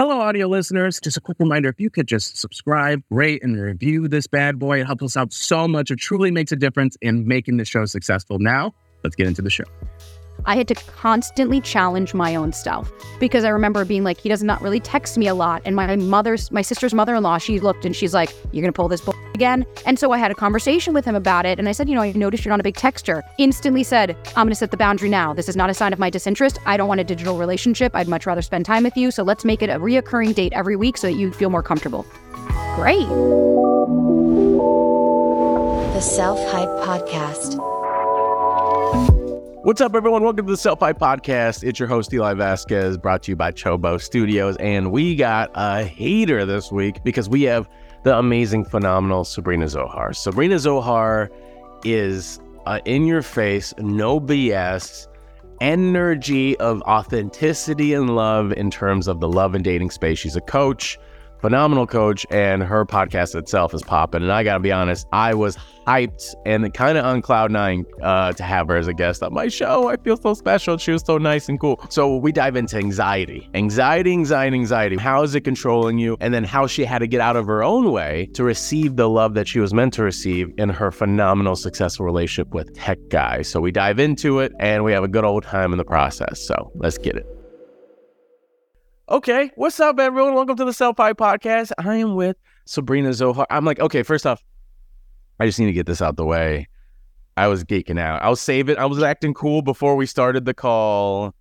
Hello, audio listeners. Just a quick reminder if you could just subscribe, rate, and review this bad boy, it helps us out so much. It truly makes a difference in making the show successful. Now, let's get into the show. I had to constantly challenge my own self because I remember being like, he does not really text me a lot. And my mother's, my sister's mother in law, she looked and she's like, You're going to pull this bull again? And so I had a conversation with him about it. And I said, You know, I noticed you're not a big texter. Instantly said, I'm going to set the boundary now. This is not a sign of my disinterest. I don't want a digital relationship. I'd much rather spend time with you. So let's make it a reoccurring date every week so that you feel more comfortable. Great. The Self Hype Podcast. What's up, everyone? Welcome to the Self Hype Podcast. It's your host, Eli Vazquez, brought to you by Chobo Studios. And we got a hater this week because we have the amazing, phenomenal Sabrina Zohar. Sabrina Zohar is uh, in your face, no BS, energy of authenticity and love in terms of the love and dating space. She's a coach phenomenal coach, and her podcast itself is popping. And I gotta be honest, I was hyped and kind of on cloud nine uh, to have her as a guest on my show. I feel so special. She was so nice and cool. So we dive into anxiety, anxiety, anxiety, anxiety. How is it controlling you? And then how she had to get out of her own way to receive the love that she was meant to receive in her phenomenal, successful relationship with Tech Guy. So we dive into it and we have a good old time in the process. So let's get it. Okay, what's up, everyone? Welcome to the Self Hype Podcast. I am with Sabrina Zohar. I'm like, okay, first off, I just need to get this out the way. I was geeking out. I was saving. I was acting cool before we started the call,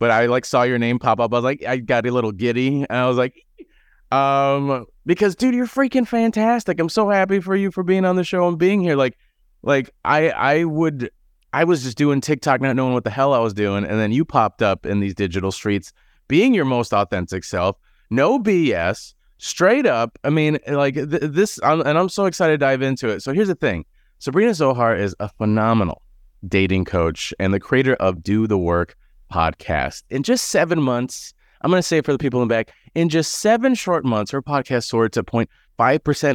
but I like saw your name pop up. I was like, I got a little giddy, and I was like, um, because dude, you're freaking fantastic. I'm so happy for you for being on the show and being here. Like, like I, I would, I was just doing TikTok, not knowing what the hell I was doing, and then you popped up in these digital streets being your most authentic self, no BS, straight up. I mean, like th- this, I'm, and I'm so excited to dive into it. So here's the thing Sabrina Zohar is a phenomenal dating coach and the creator of Do the Work podcast. In just seven months, I'm going to say for the people in the back, in just seven short months, her podcast soared to 0.5%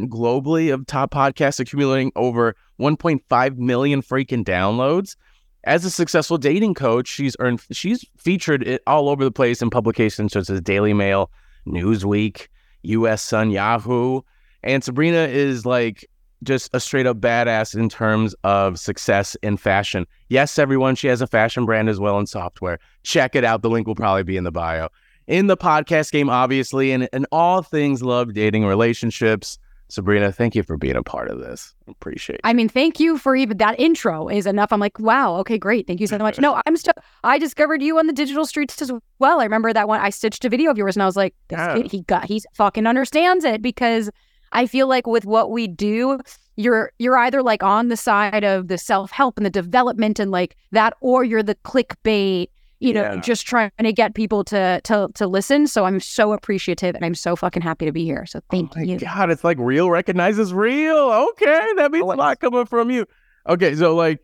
globally of top podcasts, accumulating over 1.5 million freaking downloads as a successful dating coach, she's earned she's featured it all over the place in publications such as Daily Mail, Newsweek, US Sun, Yahoo. And Sabrina is like just a straight up badass in terms of success in fashion. Yes, everyone, she has a fashion brand as well in Softwear. Check it out. The link will probably be in the bio. In the podcast game, obviously, and, and all things love, dating, relationships, Sabrina, thank you for being a part of this. Appreciate it. I mean, thank you for even that intro is enough. I'm like, wow, okay, great. Thank you so much. No, I'm still I discovered you on the digital streets as well. I remember that one I stitched a video of yours and I was like, this yeah. kid, he got he fucking understands it because I feel like with what we do, you're you're either like on the side of the self-help and the development and like that, or you're the clickbait you know, yeah. just trying to get people to to to listen. So I'm so appreciative and I'm so fucking happy to be here. So thank oh you. God, it's like real recognizes real. Okay, that means oh, a lot coming from you. Okay, so like,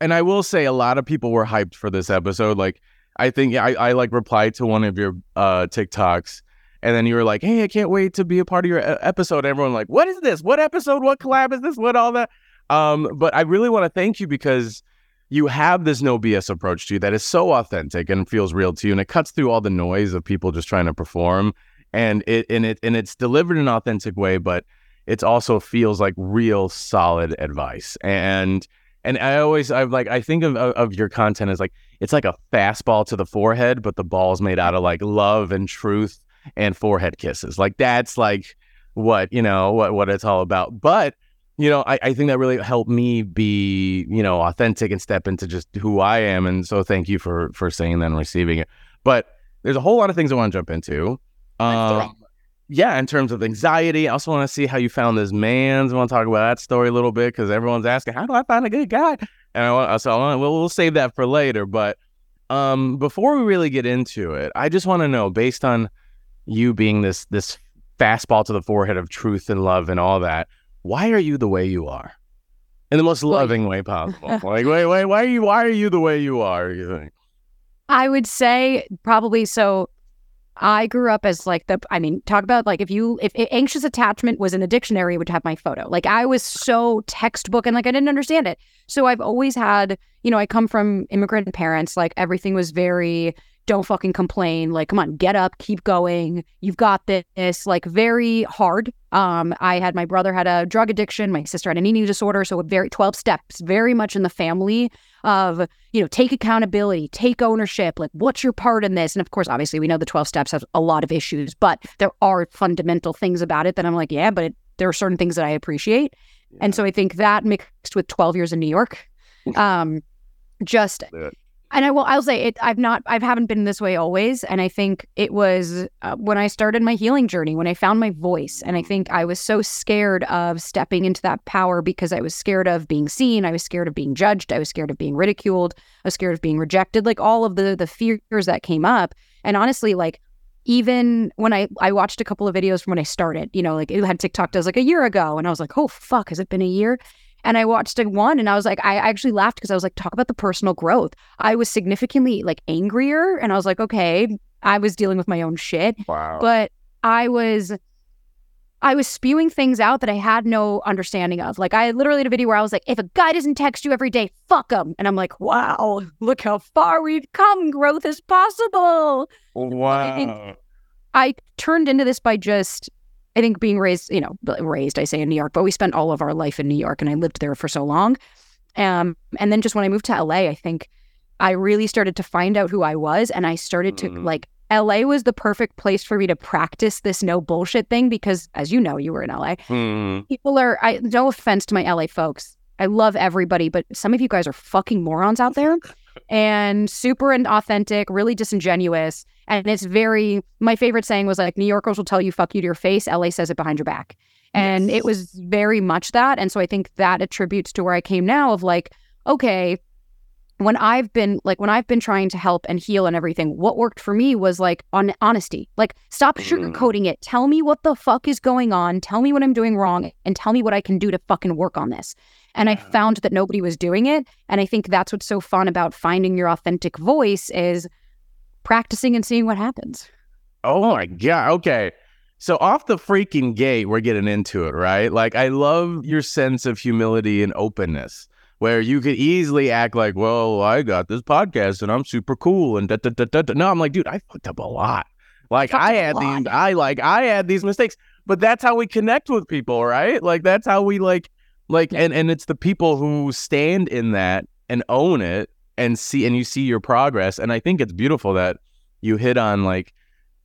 and I will say a lot of people were hyped for this episode. Like, I think I, I like replied to one of your uh TikToks. And then you were like, "Hey, I can't wait to be a part of your episode." Everyone like, "What is this? What episode? What collab is this? What all that?" Um, but I really want to thank you because you have this no BS approach to you that is so authentic and feels real to you, and it cuts through all the noise of people just trying to perform, and it and it and it's delivered in an authentic way, but it also feels like real solid advice. And and I always I like I think of of your content as like it's like a fastball to the forehead, but the ball's made out of like love and truth and forehead kisses. Like that's like what you know what what it's all about, but you know, I, I think that really helped me be, you know, authentic and step into just who I am. And so thank you for for saying that and receiving it. But there's a whole lot of things I want to jump into. Um, yeah, in terms of anxiety, I also want to see how you found this man. I want to talk about that story a little bit because everyone's asking, how do I find a good guy? And I want, so I want, we'll, we'll save that for later. But um, before we really get into it, I just want to know, based on you being this this fastball to the forehead of truth and love and all that, why are you the way you are? In the most loving way possible. like, wait, wait, why are you why are you the way you are, you think? I would say probably so I grew up as like the I mean, talk about like if you if, if anxious attachment was in a dictionary, it would have my photo. Like I was so textbook and like I didn't understand it. So I've always had, you know, I come from immigrant parents, like everything was very don't fucking complain. Like, come on, get up, keep going. You've got this. Like, very hard. Um, I had my brother had a drug addiction, my sister had an eating disorder. So, very 12 steps, very much in the family of, you know, take accountability, take ownership. Like, what's your part in this? And of course, obviously, we know the 12 steps have a lot of issues, but there are fundamental things about it that I'm like, yeah, but it, there are certain things that I appreciate. Yeah. And so I think that mixed with 12 years in New York, um, just and I will I'll say it I've not I haven't been this way always. And I think it was uh, when I started my healing journey when I found my voice and I think I was so scared of stepping into that power because I was scared of being seen I was scared of being judged I was scared of being ridiculed I was scared of being rejected like all of the the fears that came up. And honestly like even when I I watched a couple of videos from when I started you know like it had TikTok does like a year ago and I was like oh fuck has it been a year and I watched one and I was like, I actually laughed because I was like, talk about the personal growth. I was significantly like angrier and I was like, okay, I was dealing with my own shit. Wow. But I was I was spewing things out that I had no understanding of. Like I literally had a video where I was like, if a guy doesn't text you every day, fuck him. And I'm like, wow, look how far we've come. Growth is possible. Wow. I turned into this by just I think being raised, you know, raised, I say in New York, but we spent all of our life in New York and I lived there for so long. Um, and then just when I moved to LA, I think I really started to find out who I was and I started to mm. like LA was the perfect place for me to practice this no bullshit thing because as you know, you were in LA. Mm. People are I no offense to my LA folks. I love everybody, but some of you guys are fucking morons out there and super and authentic, really disingenuous. And it's very, my favorite saying was like, New Yorkers will tell you fuck you to your face. LA says it behind your back. And yes. it was very much that. And so I think that attributes to where I came now of like, okay, when I've been like when I've been trying to help and heal and everything, what worked for me was like on honesty. Like stop mm. sugarcoating it. Tell me what the fuck is going on. Tell me what I'm doing wrong and tell me what I can do to fucking work on this. And I found that nobody was doing it. And I think that's what's so fun about finding your authentic voice is practicing and seeing what happens. Oh my God. Okay. So off the freaking gate, we're getting into it, right? Like I love your sense of humility and openness where you could easily act like, well, I got this podcast and I'm super cool and da da da da. da. No, I'm like, dude, I fucked up a lot. Like I had these, I like I had these mistakes, but that's how we connect with people, right? Like that's how we like like, and and it's the people who stand in that and own it and see and you see your progress. And I think it's beautiful that you hit on like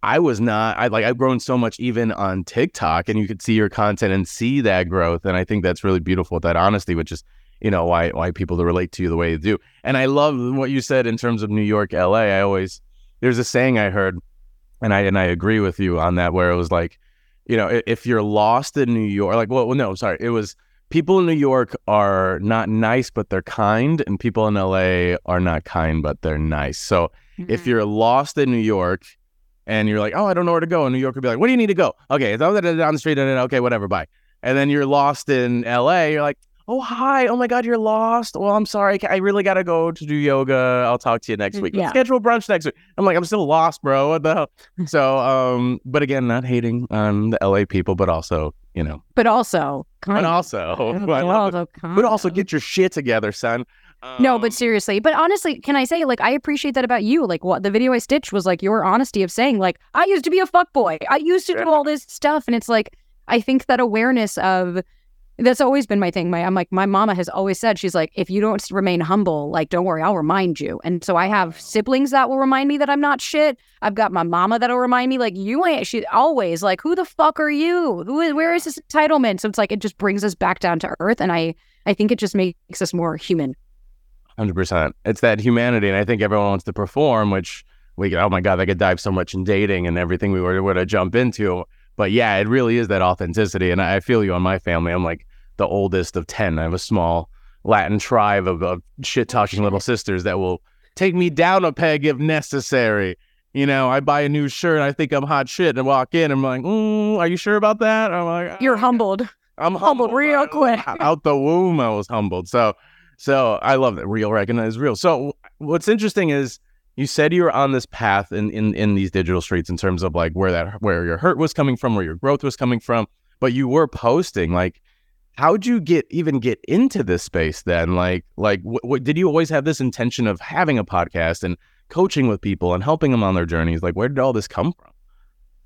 I was not I like I've grown so much even on TikTok and you could see your content and see that growth. And I think that's really beautiful that honesty, which is you know why why people relate to you the way they do. And I love what you said in terms of New York, LA. I always there's a saying I heard, and I and I agree with you on that, where it was like, you know, if you're lost in New York, like well, no, sorry, it was people in New York are not nice, but they're kind, and people in LA are not kind, but they're nice. So mm-hmm. if you're lost in New York and you're like, oh, I don't know where to go, and New York would be like, where do you need to go? Okay, it's down the street, and okay, whatever, bye. And then you're lost in LA, you're like, oh hi oh my god you're lost well i'm sorry i really gotta go to do yoga i'll talk to you next mm, week yeah. schedule brunch next week i'm like i'm still lost bro what the hell so um but again not hating on the la people but also you know but also kind also but also, but also get your shit together son no, but um, seriously, but honestly, can I say like I appreciate that about you? Like what the video I stitched was like your honesty of saying like I used to be a fuck boy. I used to do all this stuff and it's like I think that awareness of that's always been my thing. My I'm like my mama has always said she's like if you don't remain humble, like don't worry, I'll remind you. And so I have siblings that will remind me that I'm not shit. I've got my mama that'll remind me like you ain't. She always like who the fuck are you? Who is where is this entitlement? So it's like it just brings us back down to earth, and I I think it just makes us more human. Hundred percent. It's that humanity, and I think everyone wants to perform, which we oh my god, I could dive so much in dating and everything we were, were to jump into but yeah, it really is that authenticity. And I feel you on my family. I'm like the oldest of 10. I have a small Latin tribe of, of shit talking little sisters that will take me down a peg if necessary. You know, I buy a new shirt, I think I'm hot shit, and walk in, and I'm like, mm, "Are you sure about that?" I'm like, "You're humbled." I'm humbled, humbled real quick. Out the womb, I was humbled. So, so I love that real recognize real. So, what's interesting is you said you were on this path in, in in these digital streets in terms of like where that where your hurt was coming from, where your growth was coming from, but you were posting like how'd you get even get into this space then like like what did you always have this intention of having a podcast and coaching with people and helping them on their journeys. Like, where did all this come from?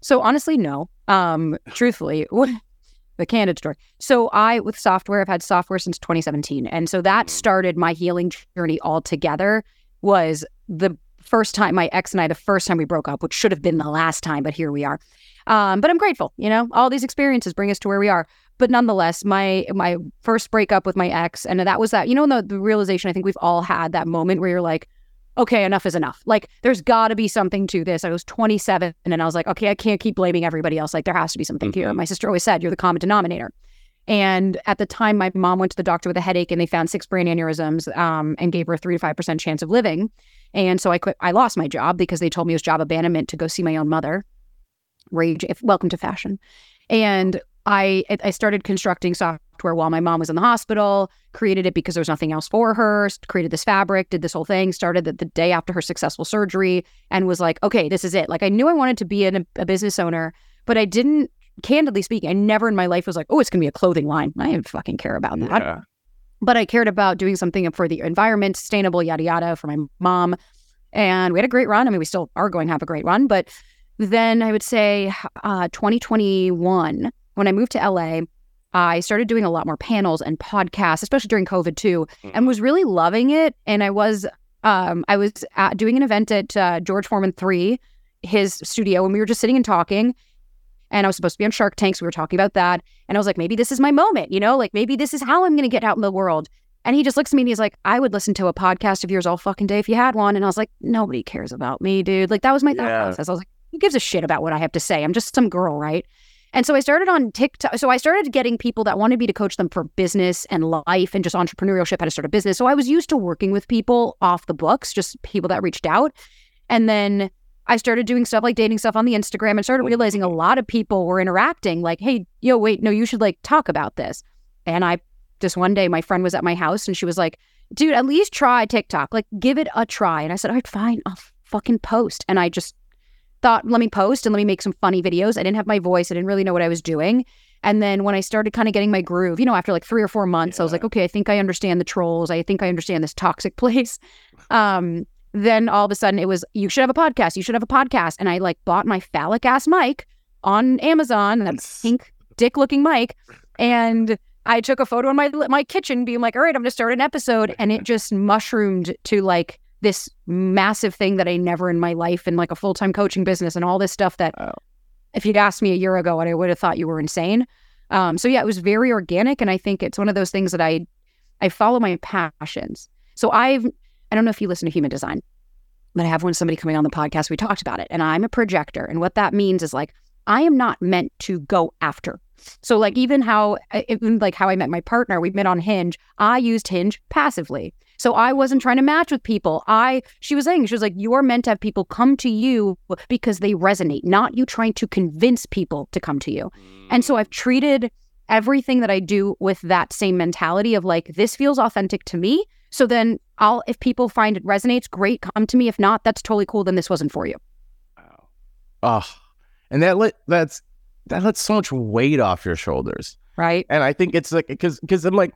So honestly, no. Um, truthfully, the candid story. So I, with Softwear, I've had Softwear since 2017, and so that started my healing journey altogether. Was the first time my ex and I, the first time we broke up, which should have been the last time, but here we are. Um, but I'm grateful. You know, all these experiences bring us to where we are. But nonetheless, my my first breakup with my ex, and that was that. You know, the, the realization I think we've all had that moment where you're like, okay, enough is enough. Like, there's got to be something to this. I was 27 and I was like, okay, I can't keep blaming everybody else. Like, there has to be something mm-hmm. here. My sister always said, you're the common denominator. And at the time, my mom went to the doctor with a headache and they found six brain aneurysms um, and gave her a three to 5% chance of living. And so I quit, I lost my job because they told me it was job abandonment to go see my own mother. Rage, if, welcome to fashion. And I I started constructing Softwear while my mom was in the hospital. Created it because there was nothing else for her. Created this fabric, did this whole thing. Started the, the day after her successful surgery, and was like, okay, this is it. Like I knew I wanted to be a business owner, but I didn't. Candidly speaking, I never in my life was like, oh, it's gonna be a clothing line. I didn't fucking care about that. Yeah. But I cared about doing something for the environment, sustainable, yada yada, for my mom. And we had a great run. I mean, we still are going to have a great run, but then I would say uh, 2021 when I moved to LA, I started doing a lot more panels and podcasts, especially during COVID too, and mm-hmm. was really loving it. And I was um, I was doing an event at uh, George Foreman Three, his studio, and we were just sitting and talking. And I was supposed to be on Shark Tanks. So we were talking about that, and I was like, maybe this is my moment, you know, like maybe this is how I'm going to get out in the world. And he just looks at me and he's like, I would listen to a podcast of yours all fucking day if you had one. And I was like, nobody cares about me, dude. Like that was my thought yeah. process. I was like, who gives a shit about what I have to say? I'm just some girl, right? And so I started on TikTok. So I started getting people that wanted me to coach them for business and life and just entrepreneurship, how to start a business. So I was used to working with people off the books, just people that reached out. And then I started doing stuff like dating stuff on the Instagram and started realizing a lot of people were interacting like, hey, yo, wait, no, you should like talk about this. And I just one day, my friend was at my house and she was like, dude, at least try TikTok, like give it a try. And I said, all right, fine, I'll fucking post. And I just thought, let me post and let me make some funny videos. I didn't have my voice. I didn't really know what I was doing. And then when I started kind of getting my groove, you know, after like three or four months, yeah. I was like, okay, I think I understand the trolls. I think I understand this toxic place. Um, then all of a sudden it was, you should have a podcast. You should have a podcast. And I like bought my phallic ass mic on Amazon, that pink dick looking mic. And I took a photo in my my kitchen being like, all right, I'm gonna start an episode. And it just mushroomed to like this massive thing that I never in my life and like a full time coaching business and all this stuff that wow. if you'd asked me a year ago, I would have thought you were insane. Um, so yeah, it was very organic, and I think it's one of those things that I I follow my passions. So I've I don't know if you listen to Human Design, but I have when somebody coming on the podcast, we talked about it, and I'm a projector, and what that means is like I am not meant to go after. So like even how even like how I met my partner, we met on Hinge. I used Hinge passively. So I wasn't trying to match with people. I she was saying she was like you're meant to have people come to you because they resonate, not you trying to convince people to come to you. And so I've treated everything that I do with that same mentality of like this feels authentic to me. So then I'll if people find it resonates, great, come to me. If not, that's totally cool. Then this wasn't for you. Wow. Oh, and that let that's that lets so much weight off your shoulders. Right. And I think it's like because because I'm like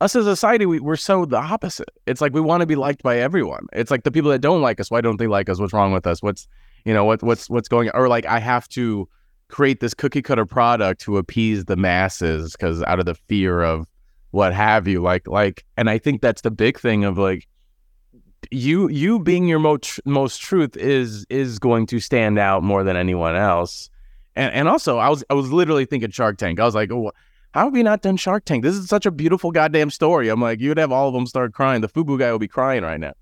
us as a society, we, we're so the opposite. It's like we want to be liked by everyone. It's like the people that don't like us, why don't they like us? What's wrong with us? What's you know what what's what's going on? Or like I have to create this cookie cutter product to appease the masses because out of the fear of what have you. Like like, and I think that's the big thing of like you you being your most most truth is is going to stand out more than anyone else. And and also I was I was literally thinking Shark Tank. I was like, oh, how have you not done Shark Tank? This is such a beautiful goddamn story. I'm like, you'd have all of them start crying. The Fubu guy will be crying right now.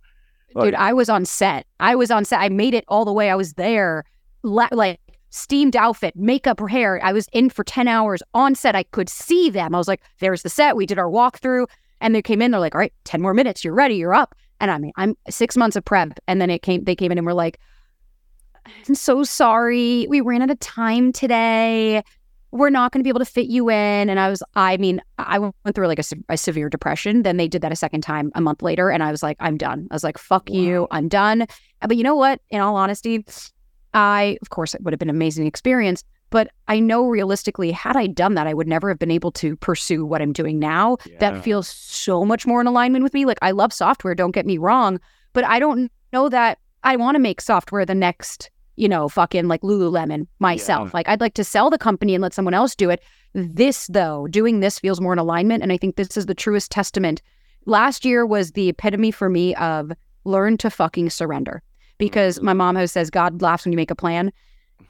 Like, Dude, I was on set. I was on set. I made it all the way. I was there, like steamed outfit, makeup, her hair. I was in for 10 hours on set. I could see them. I was like, there's the set. We did our walkthrough. And they came in. They're like, all right, 10 more minutes. You're ready. You're up. And I mean, I'm six months of prep. And then it came, they came in and were like, I'm so sorry. We ran out of time today we're not going to be able to fit you in. And I was, I mean, I went through like a, a, severe depression. Then they did that a second time a month later. And I was like, I'm done. I was like, fuck wow. you. I'm done. But you know what? In all honesty, I, of course, it would have been an amazing experience. But I know realistically, had I done that, I would never have been able to pursue what I'm doing now. Yeah. That feels so much more in alignment with me. Like, I love Softwear, don't get me wrong, but I don't know that I want to make Softwear the next, you know, fucking like Lululemon myself. Yeah. Like I'd like to sell the company and let someone else do it. This though, doing this feels more in alignment. And I think this is the truest testament. Last year was the epitome for me of learn to fucking surrender because my mom always says God laughs when you make a plan.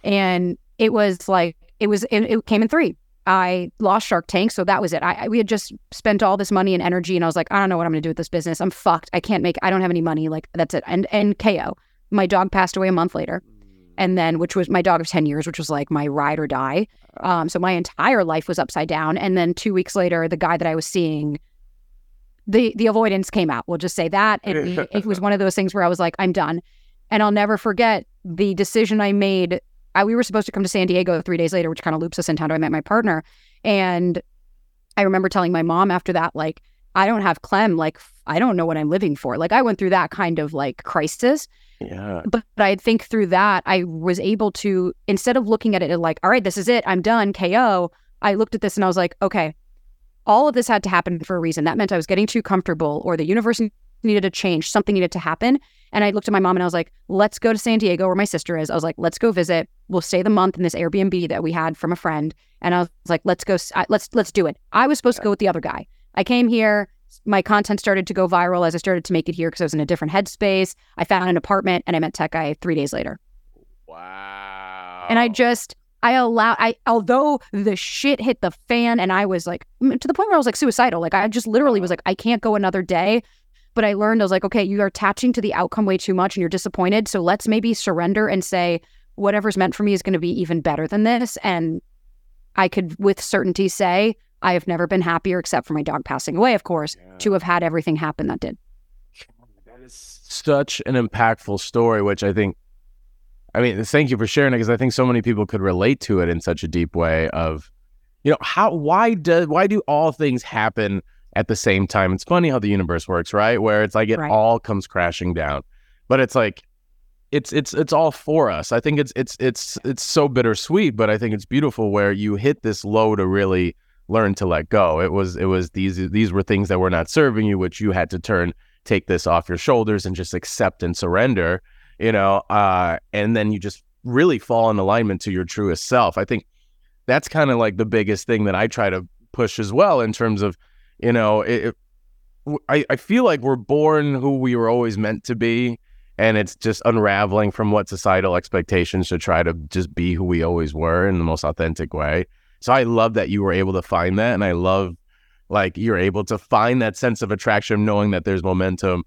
And it was like, it was, it, it came in three. I lost Shark Tank, so that was it. I, we had just spent all this money and energy, and I was like, I don't know what I'm going to do with this business. I'm fucked. I can't make. I don't have any money. Like that's it. And and KO. My dog passed away a month later, and then which was my dog of ten years, which was like my ride or die. Um, so my entire life was upside down. And then two weeks later, the guy that I was seeing, the the avoidance came out. We'll just say that, and it, it was one of those things where I was like, I'm done. And I'll never forget the decision I made I, we were supposed to come to San Diego three days later, which kind of loops us into how I met my partner. And I remember telling my mom after that, like, I don't have Clem. Like, I don't know what I'm living for. Like, I went through that kind of like crisis. Yeah. But, but I think through that, I was able to, instead of looking at it like, all right, this is it, I'm done, KO, I looked at this and I was like, okay, all of this had to happen for a reason. That meant I was getting too comfortable or the universe needed to change, something needed to happen. And I looked at my mom and I was like, let's go to San Diego where my sister is. I was like, let's go visit. We'll stay the month in this Airbnb that we had from a friend. And I was like, let's go, let's, let's do it. I was supposed to go with the other guy. I came here. My content started to go viral as I started to make it here because I was in a different headspace. I found an apartment and I met Tech Guy three days later. Wow. And I just, I allow I although the shit hit the fan and I was like to the point where I was like suicidal. Like I just literally was uh-huh. like, I can't go another day. But I learned I was like, okay, you are attaching to the outcome way too much and you're disappointed. So let's maybe surrender and say, whatever's meant for me is going to be even better than this. And I could with certainty say, I have never been happier, except for my dog passing away, of course, yeah. to have had everything happen that did. That is such an impactful story, which I think, I mean, thank you for sharing it because I think so many people could relate to it in such a deep way of, you know, how, why does, why do all things happen at the same time. It's funny how the universe works, right? Where it's like it right. all comes crashing down. But it's like it's it's it's all for us. I think it's it's it's it's so bittersweet, but I think it's beautiful where you hit this low to really learn to let go. It was it was these these were things that were not serving you, which you had to turn take this off your shoulders and just accept and surrender, you know, uh, and then you just really fall in alignment to your truest self. I think that's kind of like the biggest thing that I try to push as well in terms of you know, it, it, I, I feel like we're born who we were always meant to be. And it's just unraveling from what societal expectations to try to just be who we always were in the most authentic way. So I love that you were able to find that. And I love like you're able to find that sense of attraction knowing that there's momentum.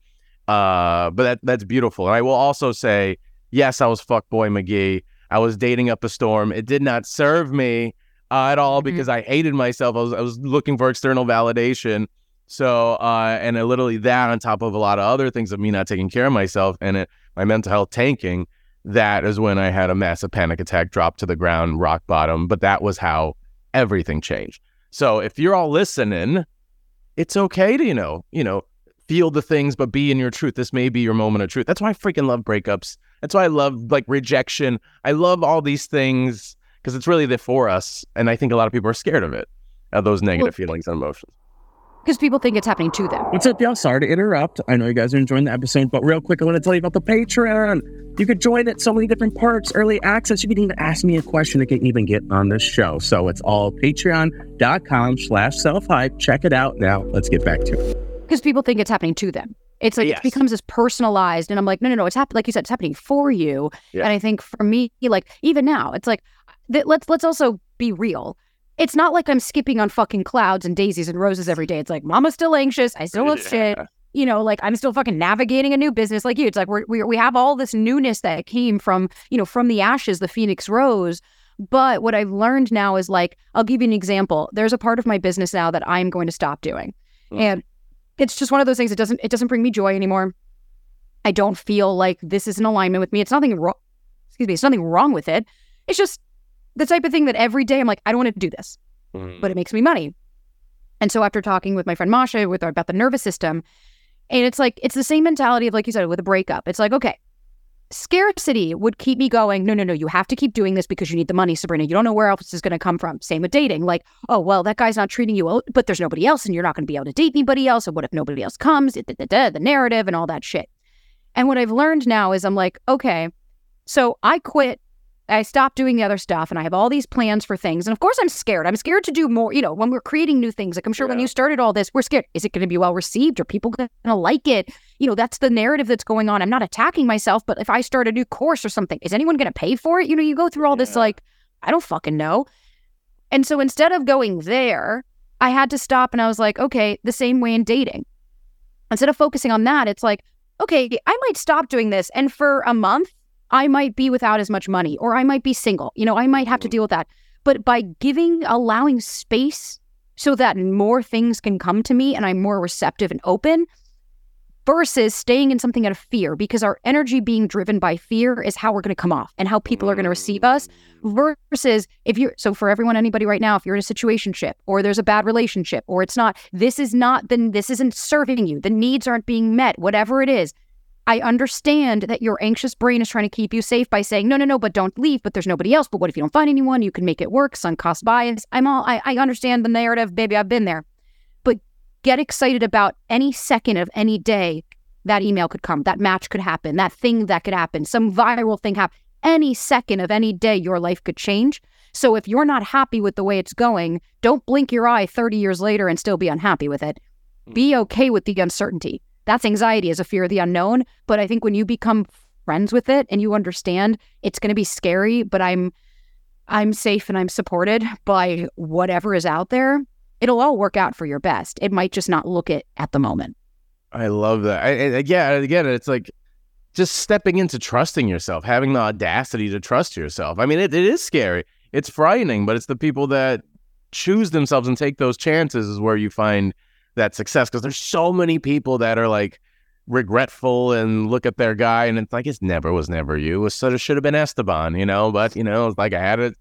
Uh, but that that's beautiful. And I will also say, yes, I was fuckboy McGee. I was dating up a storm. It did not serve me uh, at all mm-hmm. because I hated myself. I was I was looking for external validation. So uh, and literally that on top of a lot of other things of me not taking care of myself and it, my mental health tanking. That is when I had a massive panic attack, drop to the ground, rock bottom. But that was how everything changed. So if you're all listening, it's okay to you know you know feel the things, but be in your truth. This may be your moment of truth. That's why I freaking love breakups. That's why I love like rejection. I love all these things because it's really there for us. And I think a lot of people are scared of it, of those negative well, feelings and emotions. Because people think it's happening to them. What's up, y'all? Sorry to interrupt. I know you guys are enjoying the episode, but real quick, I want to tell you about the Patreon. You could join it so many different perks, early access. You can even ask me a question that can even get on this show. So it's all patreon.com slash self-hype. Check it out. Now let's get back to it. Because people think it's happening to them. It's like yes. it becomes this personalized, and I'm like, no, no, no. It's happening. Like you said, it's happening for you. Yeah. And I think for me, like even now, it's like that let's let's also be real. It's not like I'm skipping on fucking clouds and daisies and roses every day. It's like mama's still anxious. I still love shit. You know, like I'm still fucking navigating a new business like you. It's like we're, we we have all this newness that came from you know from the ashes, the phoenix rose. But what I've learned now is like I'll give you an example. There's a part of my business now that I'm going to stop doing, mm. and it's just one of those things. It doesn't it doesn't bring me joy anymore. I don't feel like this is in alignment with me. It's nothing wrong. Excuse me. It's nothing wrong with it. It's just the type of thing that every day I'm like, I don't want to do this, mm. but it makes me money. And so after talking with my friend Masha with about the nervous system, and it's like it's the same mentality of like you said with a breakup. It's like okay, scarcity would keep me going. No, no, no. You have to keep doing this because you need the money, Sabrina. You don't know where else this is going to come from. Same with dating. Like, oh well, that guy's not treating you well, but there's nobody else, and you're not going to be able to date anybody else. And what if nobody else comes? The narrative and all that shit. And what I've learned now is I'm like, okay, so I quit. I stopped doing the other stuff and I have all these plans for things. And of course, I'm scared. I'm scared to do more. You know, when we're creating new things, like I'm sure yeah. when you started all this, we're scared. Is it going to be well received? Are people going to like it? You know, that's the narrative that's going on. I'm not attacking myself, but if I start a new course or something, is anyone going to pay for it? You know, you go through all yeah. this, like, I don't fucking know. And so instead of going there, I had to stop and I was like, okay, the same way in dating. Instead of focusing on that, it's like, okay, I might stop doing this. And for a month, I might be without as much money or I might be single. You know, I might have to mm-hmm. deal with that. But by giving, allowing space so that more things can come to me and I'm more receptive and open, versus staying in something out of fear because our energy being driven by fear is how we're going to come off and how people are going to receive us versus if you're so for everyone anybody right now if you're in a situation ship or there's a bad relationship or it's not this is not then this isn't serving you the needs aren't being met whatever it is I understand that your anxious brain is trying to keep you safe by saying, no, no, no, but don't leave. But there's nobody else. But what if you don't find anyone? You can make it work. Sunk cost bias. I'm all, I, I understand the narrative. Baby, I've been there But get excited about any second of any day that email could come, that match could happen, that thing that could happen, some viral thing happen. Any second of any day, your life could change. So if you're not happy with the way it's going, don't blink your eye 30 years later and still be unhappy with it. Be mm. okay with the uncertainty. That's anxiety as a fear of the unknown. But I think when you become friends with it and you understand it's going to be scary, but I'm I'm safe and I'm supported by whatever is out there, it'll all work out for your best. It might just not look it at the moment. I love that. I, I, yeah, again, it's like just stepping into trusting yourself, having the audacity to trust yourself. I mean, it, it is scary. It's frightening, but it's the people that choose themselves and take those chances is where you find that success. Because there's so many people that are like regretful and look at their guy and it's like it never was never you. It was sort of should have been Esteban, you know. But you know, it's like I had it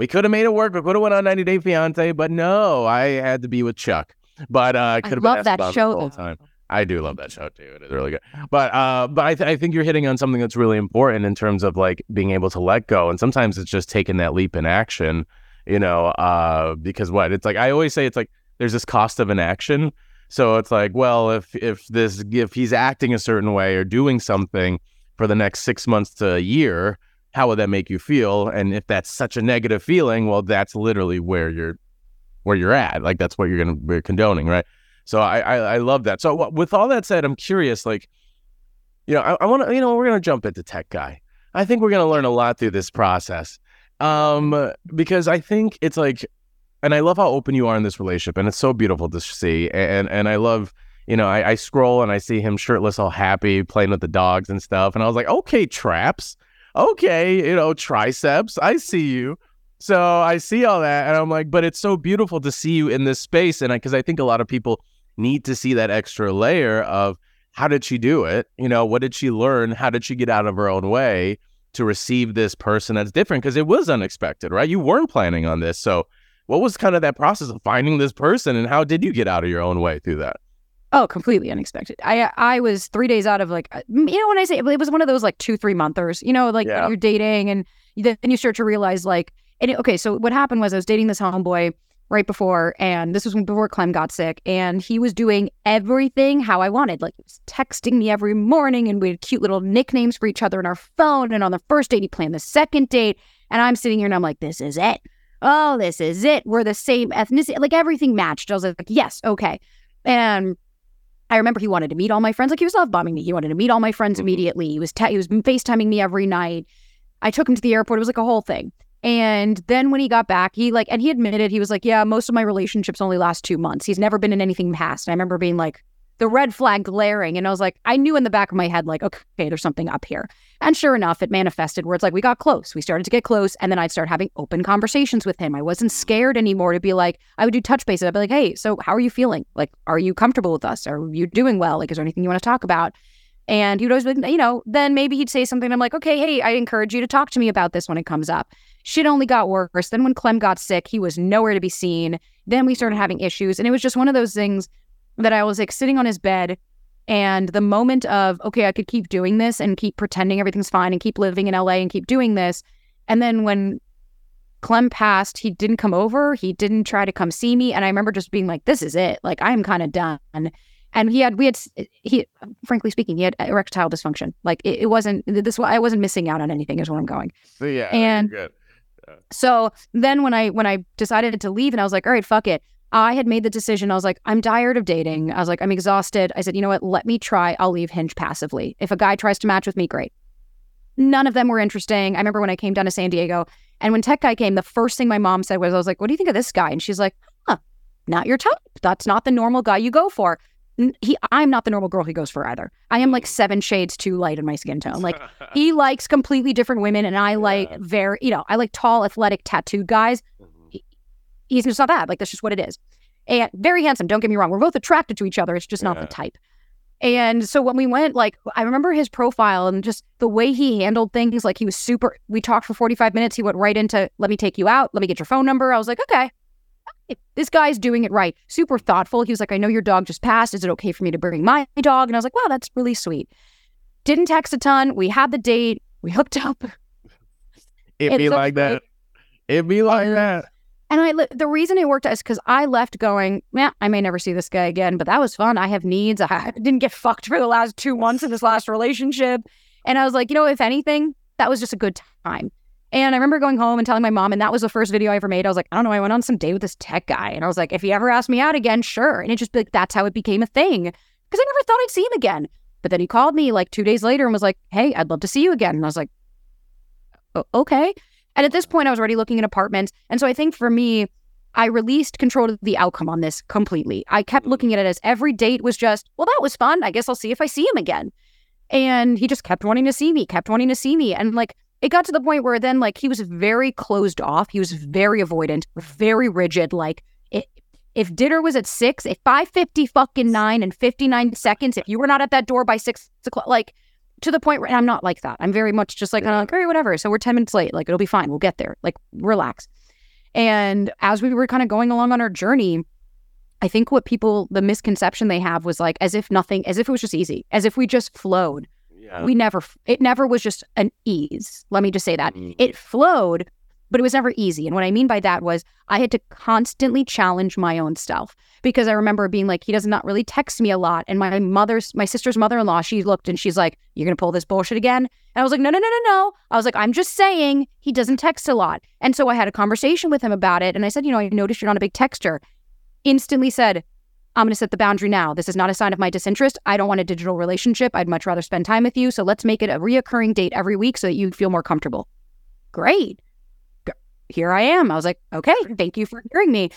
we could have made it work. We could have went on 90 Day Fiance, but no, I had to be with Chuck. But uh, I could have love that show the whole time. I do love that show too. It is really good. But uh, but I, th- I think you're hitting on something that's really important in terms of like being able to let go. And sometimes it's just taking that leap in action, you know, uh, because what it's like. I always say it's like there's this cost of inaction. So it's like, well, if if this if he's acting a certain way or doing something for the next six months to a year, how would that make you feel? And if that's such a negative feeling, well, that's literally where you're where you're at. Like that's what you're gonna be condoning, right? So I, I, I love that. So with all that said, I'm curious, like, you know, I, I want to, you know, we're gonna jump into tech guy. I think we're gonna learn a lot through this process, um, because I think it's like, and I love how open you are in this relationship, and it's so beautiful to see, and and I love. You know, I, I scroll and I see him shirtless, all happy, playing with the dogs and stuff. And I was like, okay, traps okay, you know, triceps, I see you. So I see all that and I'm like, but it's so beautiful to see you in this space. And I because I, think a lot of people need to see that extra layer of how did she do it? You know, what did she learn? How did she get out of her own way to receive this person that's different? Because it was unexpected, right? You weren't planning on this. So what was kind of that process of finding this person and how did you get out of your own way through that? Oh, completely unexpected. I I was three days out of like uh, you know when I say it was one of those like two three monthers. You know, like yeah. you're dating and then you start to realize like and it, okay. So what happened was I was dating this homeboy right before, and this was before Clem got sick, and he was doing everything how I wanted. Like he was texting me every morning, and we had cute little nicknames for each other in our phone. And on the first date, he planned the second date, and I'm sitting here and I'm like, this is it. Oh, this is it. We're the same ethnicity. Like everything matched. I was like, yes, okay. And I remember he wanted to meet all my friends. Like he was love bombing me. He wanted to meet all my friends mm-hmm. immediately. He was te- he was FaceTiming me every night. I took him to the airport. It was like a whole thing. And then when he got back, he like and he admitted he was like, yeah, most of my relationships only last two months. He's never been in anything past. And I remember being like, the red flag glaring. And I was like, I knew in the back of my head, like, okay, there's something up here. And sure enough, it manifested where it's like we got close. We started to get close. And then I'd start having open conversations with him. I wasn't scared anymore to be like, I would do touch bases. I'd be like, hey, so how are you feeling? Like, are you comfortable with us? Are you doing well? Like, is there anything you want to talk about? And he would always be, like, you know, then maybe he'd say something. I'm like, okay, hey, I encourage you to talk to me about this when it comes up. Shit only got worse. Then when Clem got sick, he was nowhere to be seen. Then we started having issues. And it was just one of those things that I was like sitting on his bed and the moment of, okay, I could keep doing this and keep pretending everything's fine and keep living in LA and keep doing this. And then when Clem passed, he didn't come over. He didn't try to come see me. And I remember just being like, this is it. Like, I'm kind of done. and he had we had he frankly speaking he had erectile dysfunction like it, it wasn't this i wasn't missing out on anything is where i'm going So, yeah. And- good. so then when i when i decided to leave and i was like all right fuck it i had made the decision. I was like i'm tired of dating. I was like i'm exhausted. I said you know what? Let me try. I'll leave hinge passively. If a guy tries to match with me great. None of them were interesting. I remember when i came down to san diego and when tech guy came the first thing my mom said was i was like what do you think of this guy? And she's like huh not your type. That's not the normal guy you go for. He i'm not the normal girl he goes for either. I am like seven shades too light in my skin tone. Like he likes completely different women and i like Yeah. very you know i like tall athletic tattooed guys. He's just not that like that's just what it is and very handsome don't get me wrong we're both attracted to each other it's just not Yeah. the type and so when we went like i remember his profile and just the way he handled things like he was super we talked for 45 minutes he went right into let me take you out let me get your phone number i was like okay this guy's doing it right super thoughtful he was like i know your dog just passed is it okay for me to bring my dog and i was like wow that's really sweet didn't text a ton we had the date we hooked up It It's be so like that. It'd be like that. And I the reason it worked out is because I left going, yeah, I may never see this guy again, but that was fun. I have needs. I didn't get fucked for the last two months in this last relationship. And I was like, you know, if anything, that was just a good time. And I remember going home and telling my mom, and that was the first video I ever made. I was like, I don't know, I went on some date with this tech guy. And I was like, if he ever asked me out again, sure. And it just like that's how it became a thing. Because I never thought I'd see him again. But then he called me like two days later and was like, Hey, I'd love to see you again. And I was like, okay. And at this point, I was already looking at apartments. And so I think for me, I released control of the outcome on this completely. I kept mm-hmm. looking at it as every date was just, well, that was fun. I guess I'll see if I see him again. And he just kept wanting to see me, kept wanting to see me. And like, it got to the point where then, like, he was very closed off. He was very avoidant, very rigid. Like, it, if dinner was at six, at 550 fucking nine and 59 seconds, if you were not at that door by six o'clock, like, to the point where I'm not like that. I'm very much just like, of like, all right, whatever. So we're 10 minutes late. Like, it'll be fine. We'll get there. Like, relax. And as we were kind of going along on our journey, I think what people, the misconception they have was like, as if nothing, as if it was just easy, as if we just flowed. Yeah. We never, it never was just an ease. Let me just say that. Mm. It flowed, but it was never easy. And what I mean by that was I had to constantly challenge my own self because I remember being like, he does not really text me a lot. And my mother's, my sister's mother in law, she looked and she's like, You're going to pull this bullshit again? And I was like, No, no, no, no, no. I was like, I'm just saying he doesn't text a lot. And so I had a conversation with him about it. And I said, You know, I noticed you're not a big texter. Instantly said, I'm going to set the boundary now. This is not a sign of my disinterest. I don't want a digital relationship. I'd much rather spend time with you. So let's make it a reoccurring date every week so that you feel more comfortable. Great. Here I am. I was like, okay, thank you for hearing me.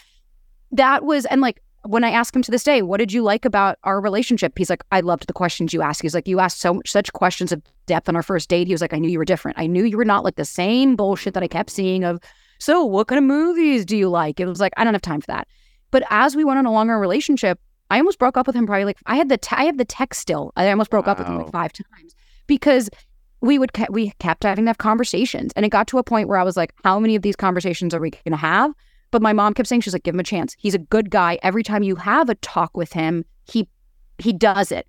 That was, and like, when I ask him to this day, what did you like about our relationship? He's like, I loved the questions you asked. He's like, you asked so much, such questions of depth on our first date. He was like, I knew you were different. I knew you were not like the same bullshit that I kept seeing of, so what kind of movies do you like? It was like, I don't have time for that. But as we went on along our relationship, I almost broke up with him probably like I had the te- I have the text still. I almost broke up with him like five times because we would ke- we kept having to have conversations, and it got to a point where I was like, how many of these conversations are we going to have? But my mom kept saying she's like, give him a chance. He's a good guy. Every time you have a talk with him, he he does it.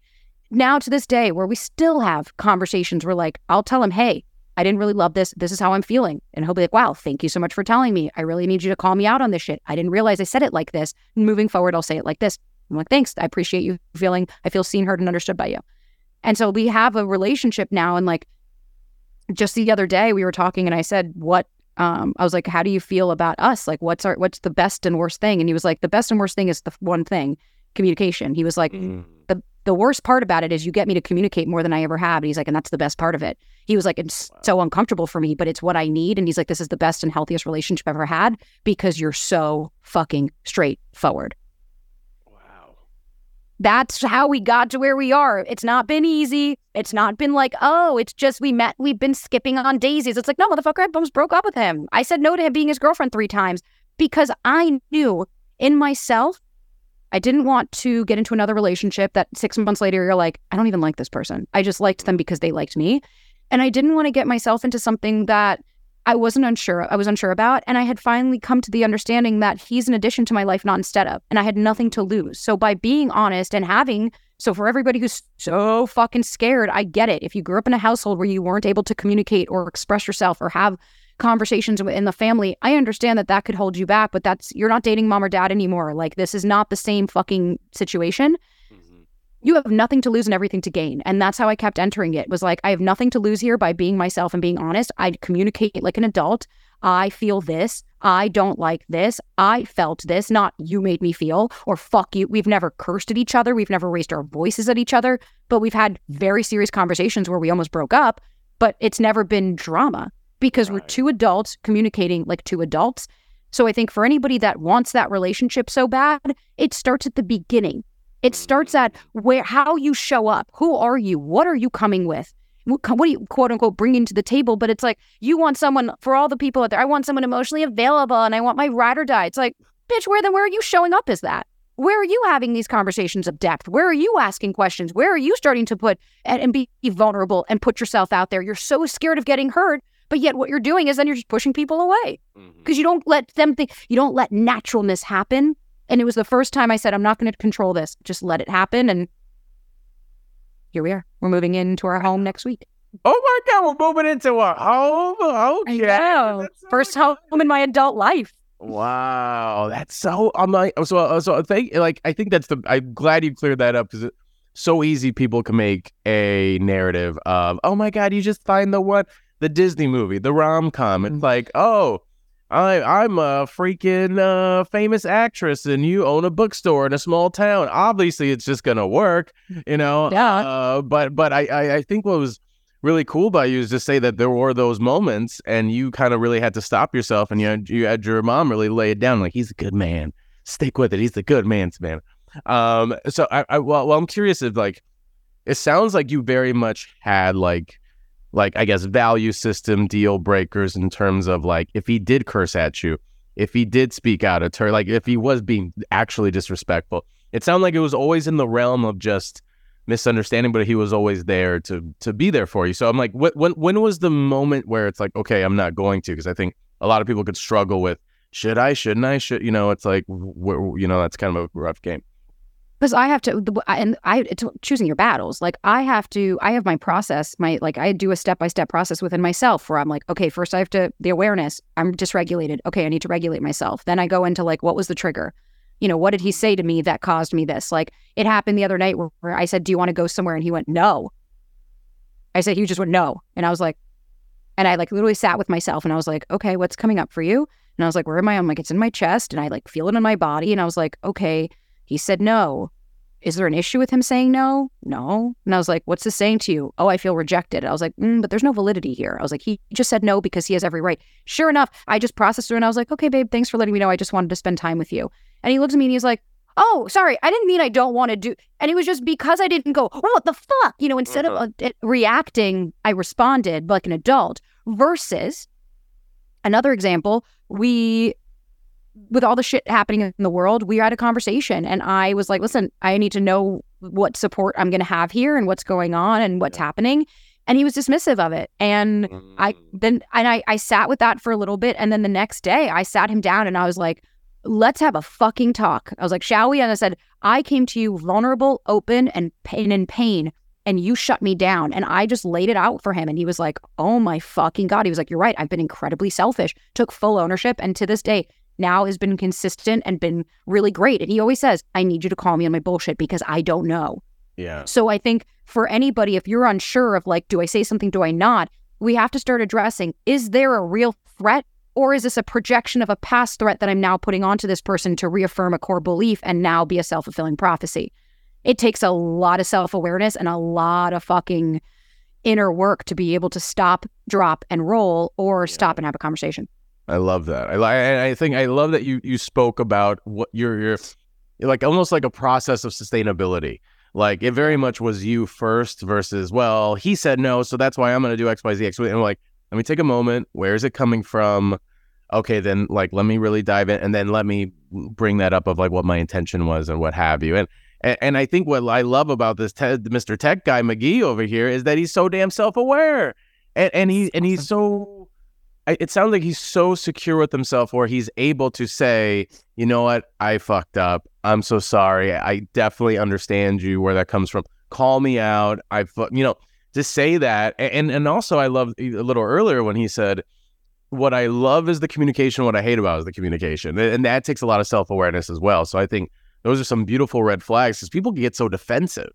Now to this day, where we still have conversations, we're like, I'll tell him, hey, I didn't really love this. This is how I'm feeling. And he'll be like, wow, thank you so much for telling me. I really need you to call me out on this shit. I didn't realize I said it like this. Moving forward, I'll say it like this. I'm like, thanks. I appreciate you feeling, I feel seen, heard, and understood by you. And so we have a relationship now. And like just the other day, we were talking and I said, what, um, I was like, how do you feel about us? Like, what's our, what's the best and worst thing? And he was like, the best and worst thing is the one thing communication. He was like, Mm. the the worst part about it is you get me to communicate more than I ever have. And he's like, and that's the best part of it. He was like, it's so uncomfortable for me, but it's what I need. And he's like, this is the best and healthiest relationship I've ever had because you're so fucking straightforward. Wow. That's how we got to where we are. It's not been easy. It's not been like, oh, it's just we met, we've been skipping on daisies. It's like, no, motherfucker, I almost broke up with him. I said no to him being his girlfriend three times because I knew in myself I didn't want to get into another relationship that six months later you're like, I don't even like this person. I just liked them because they liked me. And I didn't want to get myself into something that I wasn't unsure I was unsure about. And I had finally come to the understanding that he's an addition to my life, not instead of. And I had nothing to lose. So by being honest and having so for everybody who's so fucking scared, I get it. If you grew up in a household where you weren't able to communicate or express yourself or have conversations in the family, I understand that that could hold you back, but that's you're not dating mom or dad anymore. Like this is not the same fucking situation. Mhm. you have nothing to lose and everything to gain. And that's how I kept entering it. Was like, I have nothing to lose here by being myself and being honest. I communicate like an adult. I feel this. I don't like this. I felt this, not you made me feel or fuck you. We've never cursed at each other. We've never raised our voices at each other, but we've had very serious conversations where we almost broke up, but it's never been drama because right. we're two adults communicating like two adults. So I think for anybody that wants that relationship so bad, it starts at the beginning. It starts at mm. where how you show up. Who are you? What are you coming with? What do you quote unquote bringing to the table? But it's like you want someone for all the people out there. I want someone emotionally available, and I want my ride or die. It's like, bitch, where then? Where are you showing up? Is that? Where are you having these conversations of depth? Where are you asking questions? Where are you starting to put and, and be vulnerable and put yourself out there? You're so scared of getting hurt, but yet what you're doing is then you're just pushing people away because mm-hmm. you don't let them think. You don't let naturalness happen. And it was the first time I said, I'm not going to control this. Just let it happen. And here we are. We're moving into our home next week. Oh my God, we're moving into our home. Okay. So First home in my adult life. Wow, that's so. I'm like, so so. Thank like I think that's the. I'm glad you cleared that up because it's so easy. People can make a narrative of, oh my God, you just find the what the Disney movie, the rom com. It's mm-hmm. like, oh, I I'm a freaking uh, famous actress and you own a bookstore in a small town. Obviously, it's just gonna work, you know. Yeah. Uh, but but I, I I think what was really cool by you is to say that there were those moments and you kind of really had to stop yourself and you had, you had your mom really lay it down like he's a good man, stick with it. He's a good man's man. Um. So I, I well, well I'm curious if like it sounds like you very much had like like I guess value system deal breakers in terms of like if he did curse at you, if he did speak out a turn, like if he was being actually disrespectful. It sounded like it was always in the realm of just misunderstanding, but he was always there to to be there for you. So I'm like, when when was the moment where it's like, okay, I'm not going to? Because I think a lot of people could struggle with should I, shouldn't I, should you know? It's like, you know, that's kind of a rough game because I have to, and I choosing your battles. Like I have to, I have my process, my like I do a step by step process within myself where I'm like, okay, first I have to the awareness. I'm dysregulated. Okay, I need to regulate myself. Then I go into like, what was the trigger? You know, what did he say to me that caused me this? Like it happened the other night where, where I said, "Do you want to go somewhere?" and he went, "No." I said, "He just went no," and I was like, and I like literally sat with myself and I was like, "Okay, what's coming up for you?" And I was like, "Where am I?" I'm like, "It's in my chest," and I like feel it in my body, and I was like, "Okay." He said no. Is there an issue with him saying no? No. And I was like, what's this saying to you? Oh, I feel rejected. I was like, mm, but there's no validity here. I was like, he just said no because he has every right. Sure enough, I just processed it and I was like, okay, babe, thanks for letting me know. I just wanted to spend time with you. And he looks at me and he's like, oh, sorry, I didn't mean I don't want to do. And it was just because I didn't go, oh, what the fuck? You know, instead uh-huh. of uh, reacting, I responded like an adult versus another example. We with all the shit happening in the world, we had a conversation and I was like, listen, I need to know what support I'm going to have here and what's going on and what's yeah. happening. And he was dismissive of it. And mm. I then, and I, I sat with that for a little bit. And then the next day I sat him down and I was like, let's have a fucking talk. I was like, shall we? And I said, I came to you vulnerable, open, and pain and pain. And you shut me down. And I just laid it out for him. And he was like, oh my fucking God. He was like, you're right. I've been incredibly selfish, took full ownership. And to this day, now has been consistent and been really great. And he always says, I need you to call me on my bullshit because I don't know. Yeah. So I think for anybody, if you're unsure of like, do I say something, do I not? We have to start addressing is there a real threat or is this a projection of a past threat that I'm now putting onto this person to reaffirm a core belief and now be a self fulfilling prophecy? It takes a lot of self awareness and a lot of fucking inner work to be able to stop, drop, and roll or yeah. stop and have a conversation. I love that. I I think I love that you you spoke about what your your like almost like a process of sustainability. Like it very much was you first versus well, he said no, so that's why I'm going to do X Y Z X. And like, let me take a moment. Where is it coming from? Okay, then like let me really dive in, and then let me bring that up of like what my intention was and what have you. And and, and I think what I love about this te- Mr. Tech guy McGee over here is that he's so damn self aware, and and he and he's so it sounds like he's so secure with himself where he's able to say, you know what, I fucked up. I'm so sorry. I definitely understand you where that comes from. Call me out. I, you know, to say that. And and also, I love a little earlier when he said, what I love is the communication. What I hate about is the communication, and that takes a lot of self awareness as well. So I think those are some beautiful red flags because people get so defensive.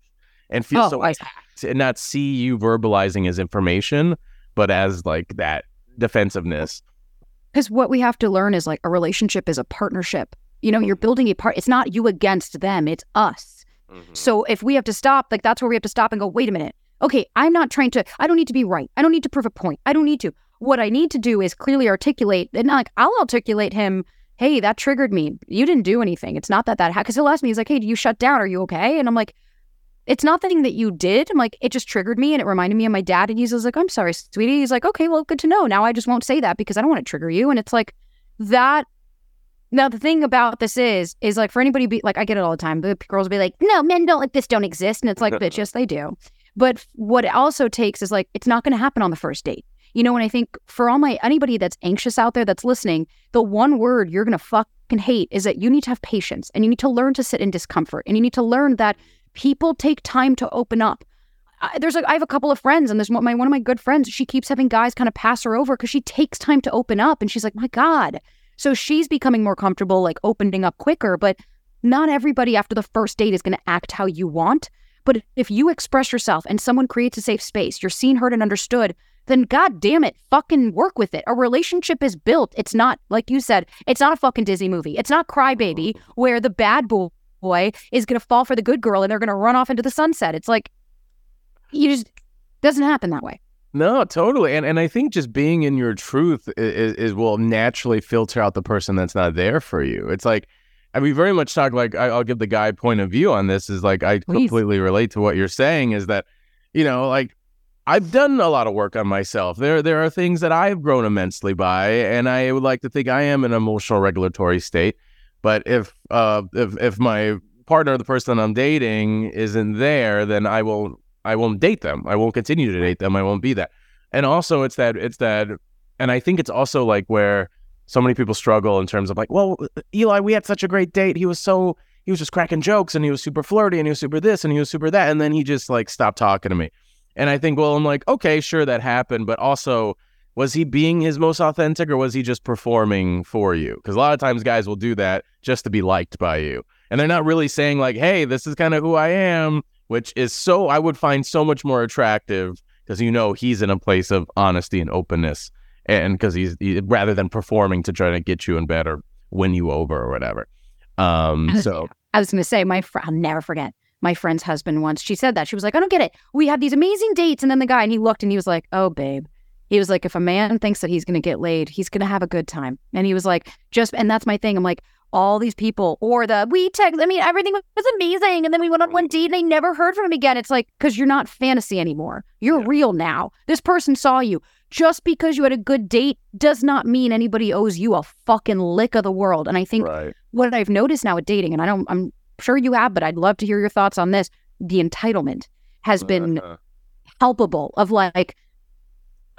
and feel Oh, so I- attacked and not see you verbalizing as information, but as like that defensiveness. Because what we have to learn is like a relationship is a partnership. You know, you're building a part. It's not you against them. It's us. Mm-hmm. So if we have to stop, like that's where we have to stop and go, wait a minute. Okay, I'm not trying to, I don't need to be right. I don't need to prove a point. I don't need to. What I need to do is clearly articulate, and like I'll articulate him, hey, that triggered me. You didn't do anything. It's not that that, because he'll ask me, he's like, hey, do you shut down? Are you okay? And I'm like, it's not the thing that you did. I'm like, it just triggered me and it reminded me of my dad. And he's like, I'm sorry, sweetie. He's like, okay, well, good to know. Now I just won't say that because I don't want to trigger you. And it's like that. Now the thing about this is, is like for anybody be like, I get it all the time. The girls will be like, no, men don't like this don't exist, and it's like, bitch, yes they do. But what it also takes is like, it's not going to happen on the first date. You know, and I think for all my anybody that's anxious out there that's listening, the one word you're going to fucking hate is that you need to have patience and you need to learn to sit in discomfort and you need to learn that people take time to open up. I, there's like I have a couple of friends, and there's one, my one of my good friends. She keeps having guys kind of pass her over because she takes time to open up, and she's like, my god. So she's becoming more comfortable, like opening up quicker. But not everybody after the first date is going to act how you want. But if you express yourself and someone creates a safe space, you're seen, heard, and understood, then god damn it, fucking work with it. A relationship is built. It's not, like you said, it's not a fucking Disney movie. It's not Crybaby where the bad boy is going to fall for the good girl and they're going to run off into the sunset. It's like, you just, doesn't happen that way. No, totally. And and I think just being in your truth is, is will naturally filter out the person that's not there for you. It's like I mean, very much talk like I, I'll give the guy point of view on this. Is like I Please. completely relate to what you're saying. Is that you know like I've done a lot of work on myself. There there are things that I've grown immensely by, and I would like to think I am in an emotional regulatory state. But if uh if if my partner, the person I'm dating, isn't there, then I will I won't date them. I won't continue to date them. I won't be that. And also, it's that it's that, and I think it's also like where so many people struggle in terms of like, well, Eli, we had such a great date. He was so he was just cracking jokes, and he was super flirty, and he was super this, and he was super that, and then he just like stopped talking to me. And I think, well, I'm like, okay, sure, that happened, but also, was he being his most authentic, or was he just performing for you? Because a lot of times, guys will do that just to be liked by you, and they're not really saying like, hey, this is kind of who I am which is so I would find so much more attractive because you know he's in a place of honesty and openness, and because he's he, rather than performing to try to get you in bed or win you over or whatever. Um, so I was going to say, my fr- I'll never forget my friend's husband once. She said that. She was like, I don't get it. We had these amazing dates. And then the guy, and he looked and he was like, Oh, babe. He was like, If a man thinks that he's going to get laid, he's going to have a good time. And he was like, Just, and that's my thing. I'm like, all these people, or the we text, I mean, everything was amazing. And then we went on one date and I never heard from him again. It's like, because you're not fantasy anymore. You're Yeah. real now. This person saw you. Just because you had a good date does not mean anybody owes you a fucking lick of the world. And I think right, what I've noticed now with dating, and I don't, I'm sure you have, but I'd love to hear your thoughts on this. The entitlement has been Uh-huh. palpable of like,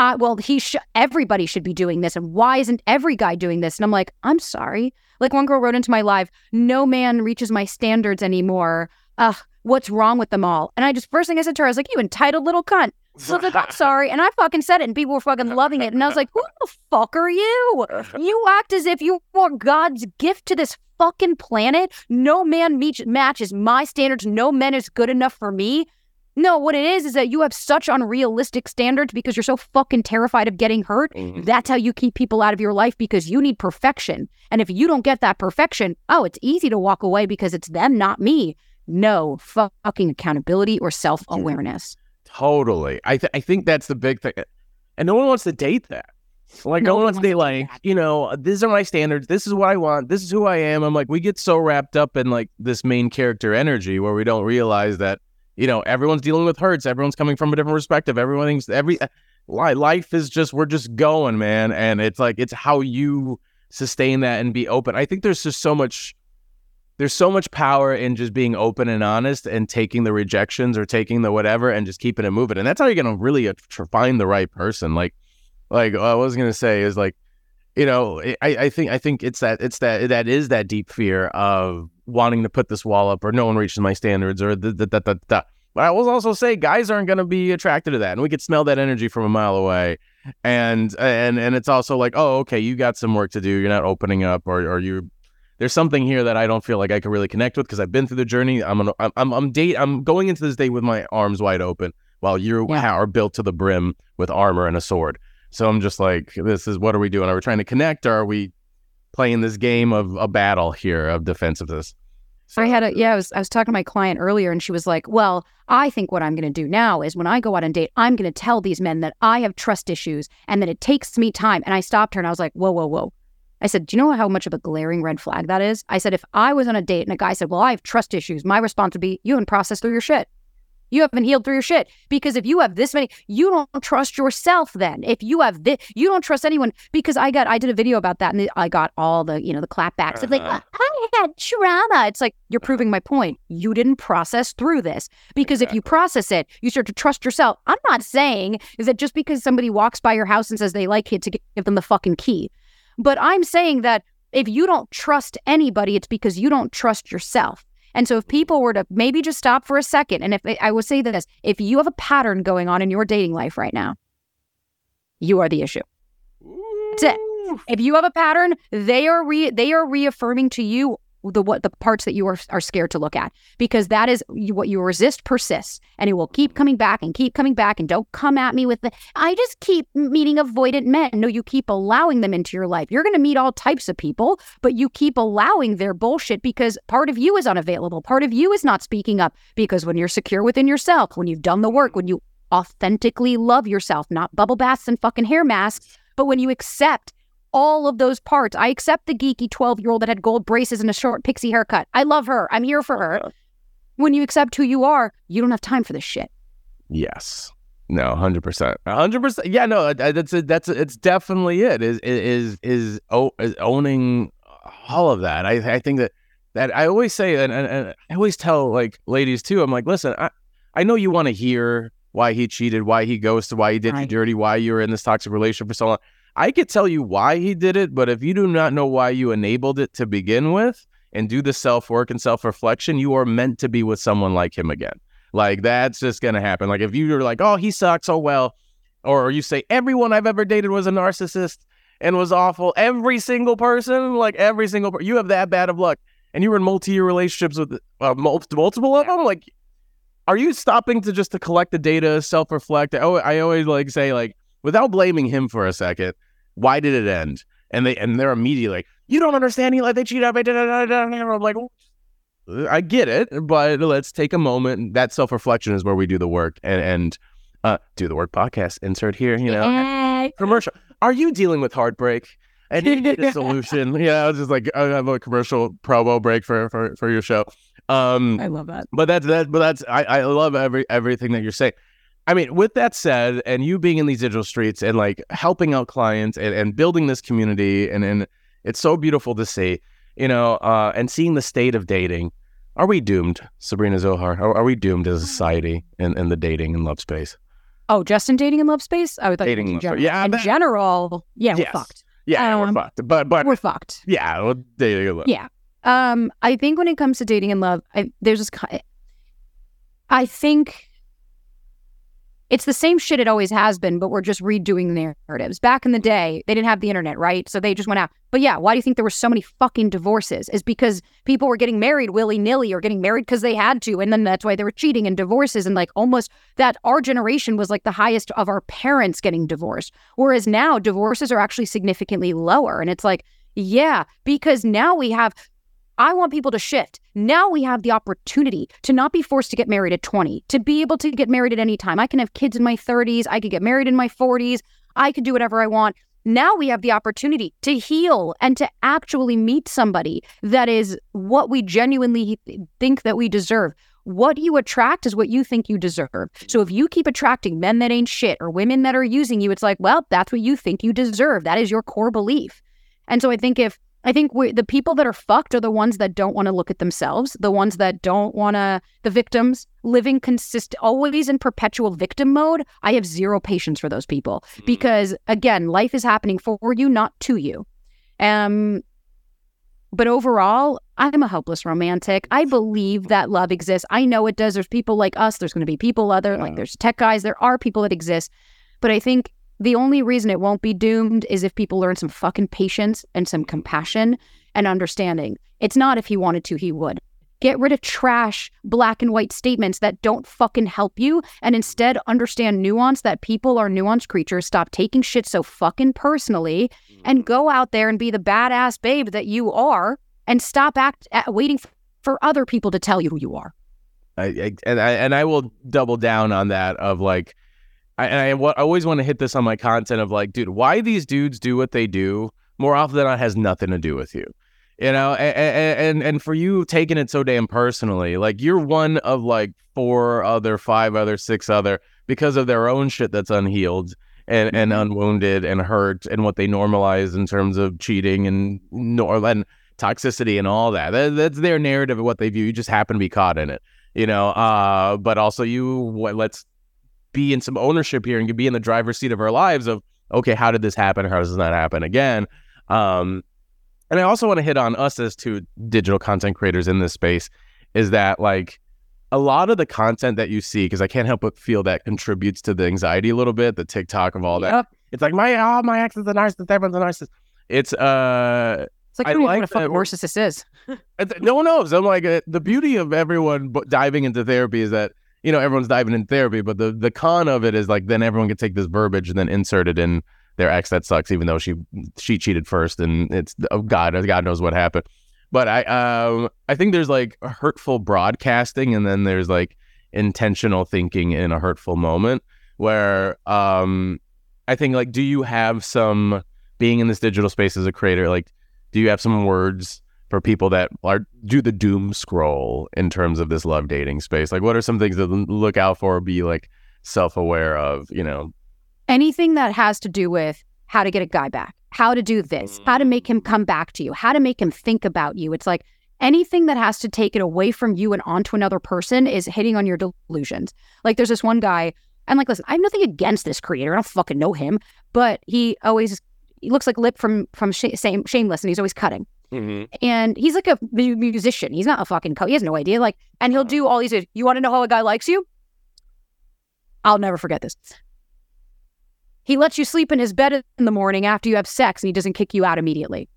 uh, well, he sh- everybody should be doing this, and why isn't every guy doing this? And I'm like, I'm sorry. Like one girl wrote into my live, no man reaches my standards anymore. Ugh, what's wrong with them all? And I just first thing I said to her, I was like, you entitled little cunt. So I was like, I'm sorry. And I fucking said it, and people were fucking loving it. And I was like, who the fuck are you? You act as if you were God's gift to this fucking planet. No man meets matches my standards. No man is good enough for me. No, what it is is that you have such unrealistic standards because you're so fucking terrified of getting hurt. Mhm. That's how you keep people out of your life because you need perfection. And if you don't get that perfection, oh, it's easy to walk away because it's them, not me. No fucking accountability or self awareness. Totally. I th- I think that's the big thing, and no one wants to date that. Like no, one wants to date like that. you know these are my standards. This is what I want. This is who I am. I'm like we get so wrapped up in like this main character energy where we don't realize that you know everyone's dealing with hurts. Everyone's coming from a different perspective. Everything's every life is just we're just going, man. And it's like it's how you sustain that and be open. I think there's just so much there's so much power in just being open and honest and taking the rejections or taking the whatever and just keeping it moving. And that's how you're gonna really uh, find the right person. Like, like I was gonna say is like, you know, I, I think I think it's that it's that that is that deep fear of wanting to put this wall up or no one reaches my standards or the the the the. But I will also say guys aren't gonna be attracted to that, and we could smell that energy from a mile away. And and and it's also like, oh, okay, you got some work to do. You're not opening up, or or you there's something here that I don't feel like I can really connect with because I've been through the journey. I'm an, I'm I'm, I'm date I'm going into this date with my arms wide open while you Yeah. are built to the brim with armor and a sword. So I'm just like, this is what are we doing? Are we trying to connect? Or are we playing this game of a battle here of defensiveness? I had a yeah, I was I was talking to my client earlier and she was like, "Well, I think what I'm going to do now is when I go out on date, I'm going to tell these men that I have trust issues and that it takes me time." And I stopped her and I was like, "Whoa, whoa, whoa." I said, "Do you know how much of a glaring red flag that is?" I said, "If I was on a date and a guy said, "Well, I have trust issues," my response would be, "You haven't processed through your shit. You haven't healed through your shit because if you have this many, you don't trust yourself. Then if you have this, you don't trust anyone because I got I did a video about that and I got all the you know the clapbacks. It's like Uh-huh. I had trauma. It's like you're proving my point. You didn't process through this because if you process it, you start to trust yourself. I'm not saying is that just because somebody walks by your house and says they like it to give them the fucking key, but I'm saying that if you don't trust anybody, it's because you don't trust yourself. And so if people were to maybe just stop for a second, and if I will say this, if you have a pattern going on in your dating life right now, you are the issue. That's it. If you have a pattern, they are re- they are reaffirming to you the what the parts that you are are scared to look at because that is what you resist persists and it will keep coming back and keep coming back and don't come at me with the I just keep meeting avoidant men. No, you keep allowing them into your life. You're going to meet all types of people, but you keep allowing their bullshit because part of you is unavailable. Part of you is not speaking up because when you're secure within yourself, when you've done the work, when you authentically love yourself, not bubble baths and fucking hair masks, but when you accept all of those parts. I accept the geeky 12 year old that had gold braces and a short pixie haircut. I love her. I'm here for her. When you accept who you are, you don't have time for this shit. Yes. No, hundred percent, hundred percent. Yeah, no, that's it. That's it's definitely it. Is is is, is owning all of that. I I think that that I always say, and, and, and I always tell like ladies too. I'm like, listen, I I know you want to hear why he cheated, why he ghosted, why he did you dirty, why you were in this toxic relationship for so long. I could tell you why he did it, but if you do not know why you enabled it to begin with and do the self work and self reflection, you are meant to be with someone like him again. Like that's just gonna happen. Like if you're like, oh, he sucks, oh well, or you say everyone I've ever dated was a narcissist and was awful. Every single person, like every single, you have that bad of luck, and you were in multi-year relationships with uh, mul- multiple of them. Like, are you stopping to just to collect the data, self-reflect? Oh, I always like say like without blaming him for a second, why did it end? And they and they're immediately like, you don't understand. He like they da." I'm like, I get it, but let's take a moment. That self reflection is where we do the work and and uh, do the work podcast. Insert here, you know, commercial. Are you dealing with heartbreak? And you need a solution. yeah, I was just like, I have a commercial promo break for for, for your show. Um, I love that. but that's that. But that's I, I love every everything that you're saying. I mean, with that said, and you being in these digital streets and like helping out clients and, and building this community, and and it's so beautiful to see, you know, uh, and seeing the state of dating. Are we doomed, Sabrina Zohar? Are, are we doomed as a society in, in the dating and love space? Oh, just in dating and love space? I would thought Dating in general. yeah, in that- general, yeah, Yes. we're fucked. Yeah, Um, we're fucked. But but We're fucked. yeah, well, dating and love. Yeah. Um, I think when it comes to dating and love, I, there's this. I think it's the same shit it always has been, but we're just redoing narratives. Back in the day, they didn't have the internet, right? So they just went out. But yeah, why do you think there were so many fucking divorces? Is because people were getting married willy nilly or getting married because they had to, and then that's why they were cheating and divorces and like almost that our generation was like the highest of our parents getting divorced, whereas now divorces are actually significantly lower, and it's like. Yeah, because now we have I want people to shift. Now we have the opportunity to not be forced to get married at 20, to be able to get married at any time. I can have kids in my 30s. I could get married in my 40s. I could do whatever I want. Now we have the opportunity to heal and to actually meet somebody that is what we genuinely think that we deserve. What you attract is what you think you deserve. So if you keep attracting men that ain't shit or women that are using you, it's like, well, that's what you think you deserve. That is your core belief. And so I think if I think the people that are fucked are the ones that don't want to look at themselves, the ones that don't want to, the victims living consist, always in perpetual victim mode. I have zero patience for those people because, again, life is happening for you, not to you. Um, but overall, I'm a helpless romantic. I believe that love exists. I know it does. There's people like us. There's going to be people other like there's tech guys. There are people that exist, but I think the only reason it won't be doomed is if people learn some fucking patience and some compassion and understanding. It's not if he wanted to, he would. Get rid of trash, black and white statements that don't fucking help you and instead understand nuance that people are nuanced creatures. Stop taking shit so fucking personally and go out there and be the badass babe that you are and stop act at, waiting for other people to tell you who you are. I, I, and I and I will double down on that of like I, and I, w- I always want to hit this on my content of like, dude, why these dudes do what they do more often than not has nothing to do with you you know and, and and for you taking it so damn personally like you're one of like four other five other six other because of their own shit that's unhealed and and mm-hmm. unwounded and hurt and what they normalize in terms of cheating and nor and toxicity and all that. that that's their narrative of what they view you just happen to be caught in it you know uh but also you what, let's be in some ownership here and be in the driver's seat of our lives of okay how did this happen how does this not happen again um and I also want to hit on us as two digital content creators in this space is that like a lot of the content that you see, because I can't help but feel that contributes to the anxiety a little bit, the TikTok of all that. Yep. It's like my oh my ex is a narcissist, everyone's a narcissist. It's uh it's like I like what a fucking narcissist is. no one knows. I'm like uh, the beauty of everyone diving into therapy is that you know everyone's diving in therapy, but the the con of it is like then everyone can take this verbiage and then insert it in their ex that sucks, even though she she cheated first, and it's oh God, God knows what happened. But I um I think there's like hurtful broadcasting, and then there's like intentional thinking in a hurtful moment where um I think like do you have some being in this digital space as a creator like do you have some words for people that are do the doom scroll in terms of this love dating space like what are some things to look out for be like self-aware of you know anything that has to do with how to get a guy back, how to do this, how to make him mm. come back to you, how to make him think about you. It's like anything that has to take it away from you and onto another person is hitting on your delusions. Like there's this one guy, and like, listen, I have nothing against this creator. I don't fucking know him, but he always he looks like Lip from from sh- same Shameless, and he's always cutting. Mm-hmm. And he's like a musician. He's not a fucking co. He has no idea. Like, and he'll do all these. You want to know how a guy likes you? I'll never forget this. He lets you sleep in his bed in the morning after you have sex and he doesn't kick you out immediately.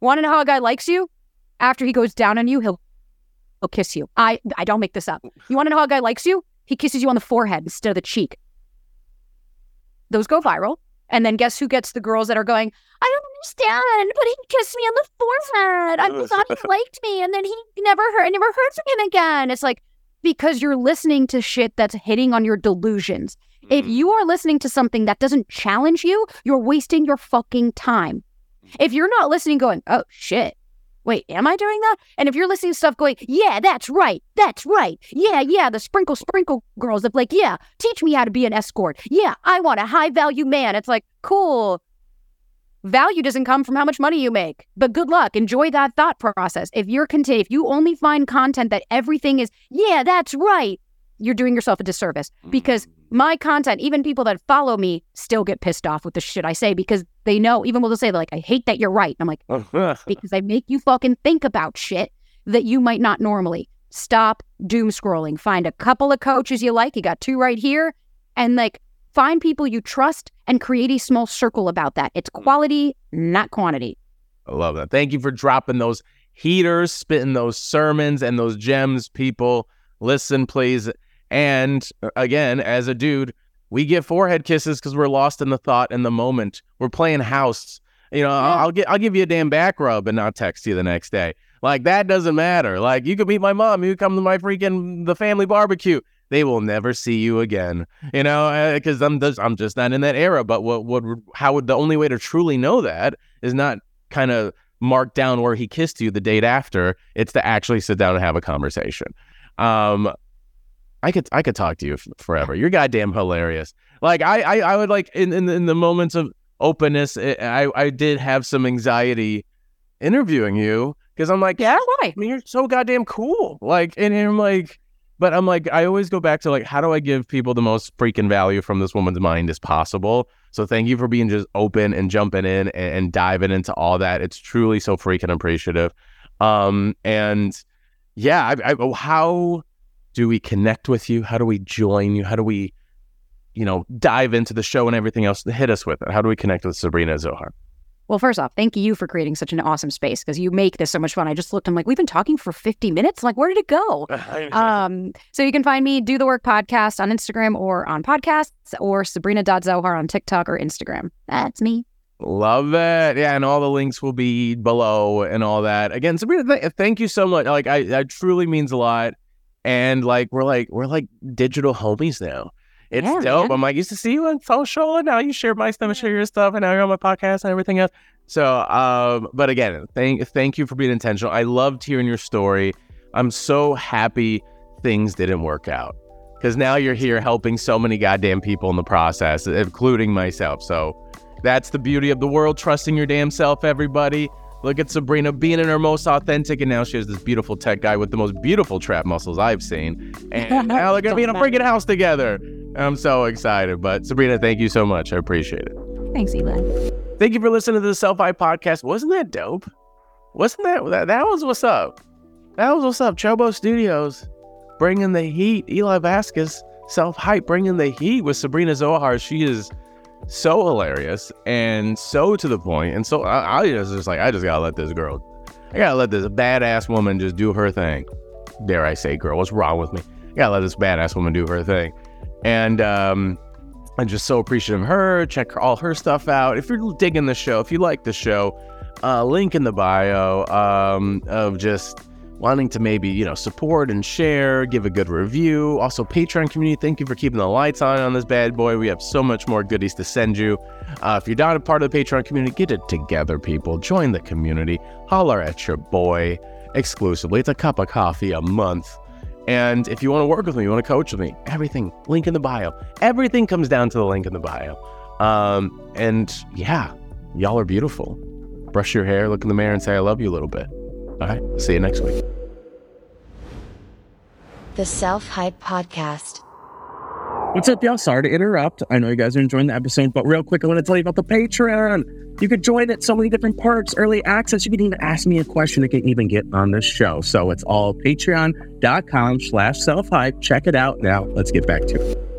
Want to know how a guy likes you? After he goes down on you, he'll he'll kiss you. I I don't make this up. You want to know how a guy likes you? He kisses you on the forehead instead of the cheek. Those go viral. And then guess who gets the girls that are going, I don't understand, but he kissed me on the forehead. I thought he liked me, and then he never heard, I never heard from him again. It's like because you're listening to shit that's hitting on your delusions. If mm. you are listening to something that doesn't challenge you, you're wasting your fucking time. If you're not listening, going, oh shit, wait, am I doing that? And if you're listening to stuff going, yeah, that's right, that's right, yeah, yeah, the sprinkle sprinkle girls that like, yeah, teach me how to be an escort. Yeah, I want a high value man. It's like, cool. Value doesn't come from how much money you make, but good luck. Enjoy that thought process. If you're content, if you only find content that everything is, yeah, that's right, you're doing yourself a disservice because mm. My content, even people that follow me, still get pissed off with the shit I say because they know, even when they'll say, like, I hate that you're right. I'm like, because I make you fucking think about shit that you might not normally. Stop doom scrolling. Find a couple of coaches you like. You got two right here. And like, find people you trust and create a small circle about that. It's mm. quality, not quantity. I love that. Thank you for dropping those heaters, spitting those sermons and those gems, people. Listen, please. And uh, again, as a dude, we get forehead kisses because we're lost in the thought and the moment. We're playing house. You know, yeah. I'll, I'll get I'll give you a damn back rub and not text you the next day. Like that doesn't matter. Like you could meet my mom, you come to my freaking the family barbecue. They will never see you again. You know, because uh, I'm just, I'm just not in that era. But what what how would the only way to truly know that is not kind of mark down where he kissed you the date after. It's to actually sit down and have a conversation. Um, I could I could talk to you forever. You're goddamn hilarious. Like I I, I would like in, in in the moments of openness, eh, I I did have some anxiety interviewing you because I'm like, yeah, why? I mean, you're so goddamn cool. Like, and, and I'm like, but I'm like, I always go back to like, how do I give people the most freaking value from this woman's mind as possible? So thank you for being just open and jumping in and, and diving into all that. It's truly so freaking appreciative. Um, and yeah, I, I, how do we connect with you? How do we join you? How do we, you know, dive into the show and everything else? Hit us with it. How do we connect with Sabrina Zohar? Well, first off, thank you for creating such an awesome space because you make this so much fun. I just looked, I'm like, we've been talking for 50 minutes. I'm like, where did it go? um, so you can find me, Do the Work Podcast on Instagram or on podcasts or Sabrina.Zohar on TikTok or Instagram. That's me. Love it. Yeah. And all the links will be below and all that. Again, Sabrina, th- thank you so much. Like, I, that truly means a lot. And like, we're like, we're like digital homies now. It's yeah, dope. Man. I'm like, used to see you on social, and now you share my stuff and share your stuff, and now you're on my podcast and everything else. So, um, but again, thank thank you for being intentional. I loved hearing your story. I'm so happy things didn't work out because now you're here helping so many goddamn people in the process, including myself. So that's the beauty of the world. Trusting your damn self, everybody. Look at Sabrina being in her most authentic, and now she has this beautiful tech guy with the most beautiful trap muscles I've seen. And now they're gonna be in a freaking house together. I'm so excited. But Sabrina, thank you so much. I appreciate it. Thanks, Eli. Thank you for listening to the Self Hype Podcast. Wasn't that dope? Wasn't that, that that was what's up? That was what's up. Chobo Studios bringing the heat. Eli Vazquez, Self Hype, bringing the heat with Sabrina Zohar. She is so hilarious and so to the. And so I, I was just like, I just gotta let this girl, I gotta let this badass woman just do her thing. Dare I say, girl, what's wrong with me? I gotta let this badass woman do her thing. And um, I'm just so appreciative of her. Check all her stuff out. If you're digging the show, if you like the show, uh, link in the bio um, of just wanting to maybe you know support and share, give a good review. Also, Patreon community, thank you for keeping the lights on on this bad boy. We have so much more goodies to send you. Uh, if you're not a part of the Patreon community, get it together, people. Join the community. Holler at your boy exclusively. It's a cup of coffee a month. And if you want to work with me, you want to coach with me, everything, link in the bio. Everything comes down to the link in the bio. Um, and yeah, y'all are beautiful. Brush your hair, look in the mirror, and say, I love you a little bit. All right, see you next week. The Self Hype Podcast. What's up, y'all? Sorry to interrupt. I know you guys are enjoying the episode, but real quick, I want to tell you about the Patreon. You could join it so many different parts, early access. You can even ask me a question that can even get on this show. So it's all patreon.com slash self-hype. Check it out. Now let's get back to it.